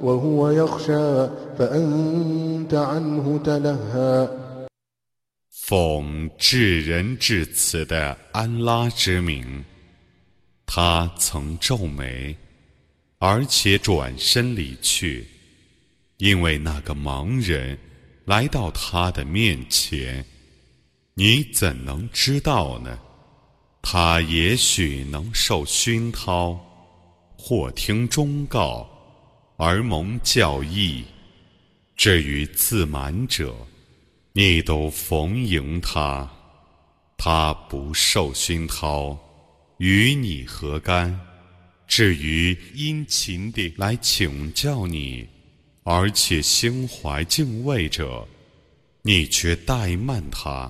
وهو يخشى فأنت عنه تلهى 奉至仁至慈的安拉之名，他曾皱眉，而且转身离去，因为那个盲人来到他的面前，你怎能知道呢？他也许能受熏陶，或听忠告 而蒙教义。至于自满者，你都逢迎他，他不受熏陶，与你何干？至于殷勤地来请教你，而且心怀敬畏者，你却怠慢他。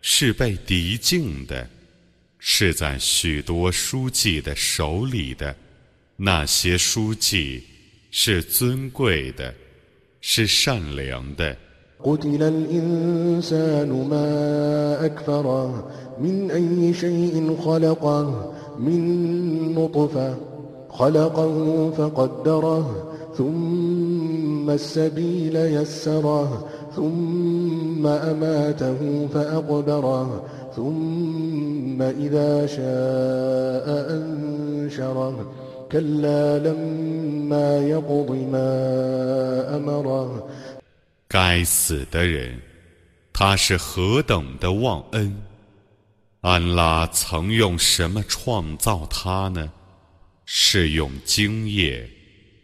是被涤净的。是在许多书记的手里的，那些书记是尊贵的，是善良的。قتل الإنسان ما أكفره من أي شيء خلقه من نطفة خلقه فقدره ثم السبيل يسره ثم أماته فأقبره ثم إذا شاء أنشره كلا لما يقض ما أمره 该死的人，他是何等的忘恩！安拉曾用什么创造他呢？是用精液。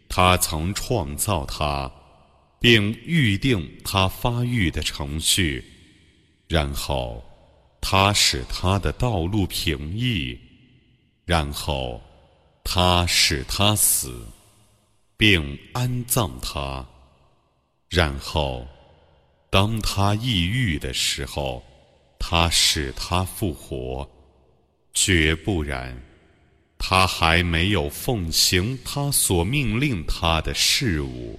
他曾创造他， 并预定他发育的程序，然后。他使他的道路平易，然后他使他死，并安葬他，然后当他抑郁的时候，他使他复活。绝不然，他还没有奉行他所命令他的事物。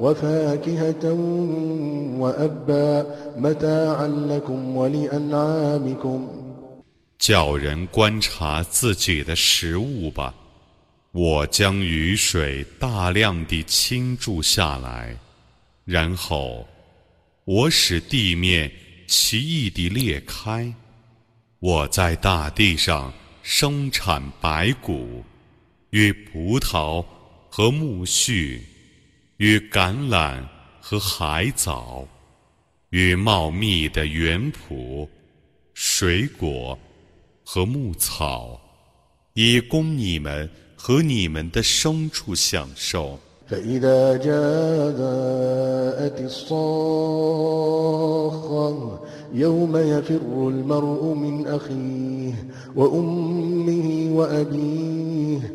وفاكهة وأبا متاعا لكم ولأنعامكم 叫人观察自己的食物吧。我将雨水大量地倾注下来，然后我使地面奇异地裂开。我在大地上生产白谷，与葡萄和苜蓿， 与橄榄和海藻，与茂密的园圃，水果。和牧草，以供你们和你们的牲畜享受。فإذا جاءت الصاخة يوم يفر المرء من أخيه وأمه وأبيه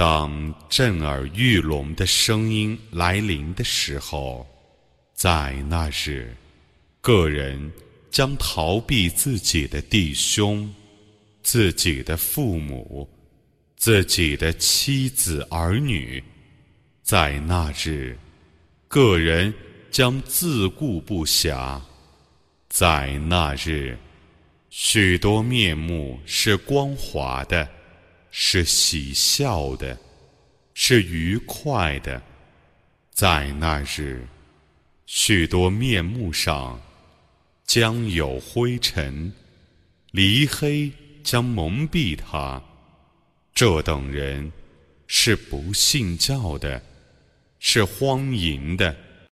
当震耳欲聋的声音来临的时候，在那日，个人将逃避自己的弟兄、自己的父母、自己的妻子儿女。在那日，个人将自顾不暇。在那日，许多面目是光滑的。是喜笑的，是愉快的，在那日，许多面目上将有灰尘，离黑将蒙蔽他。这等人是不信教的，是荒淫的。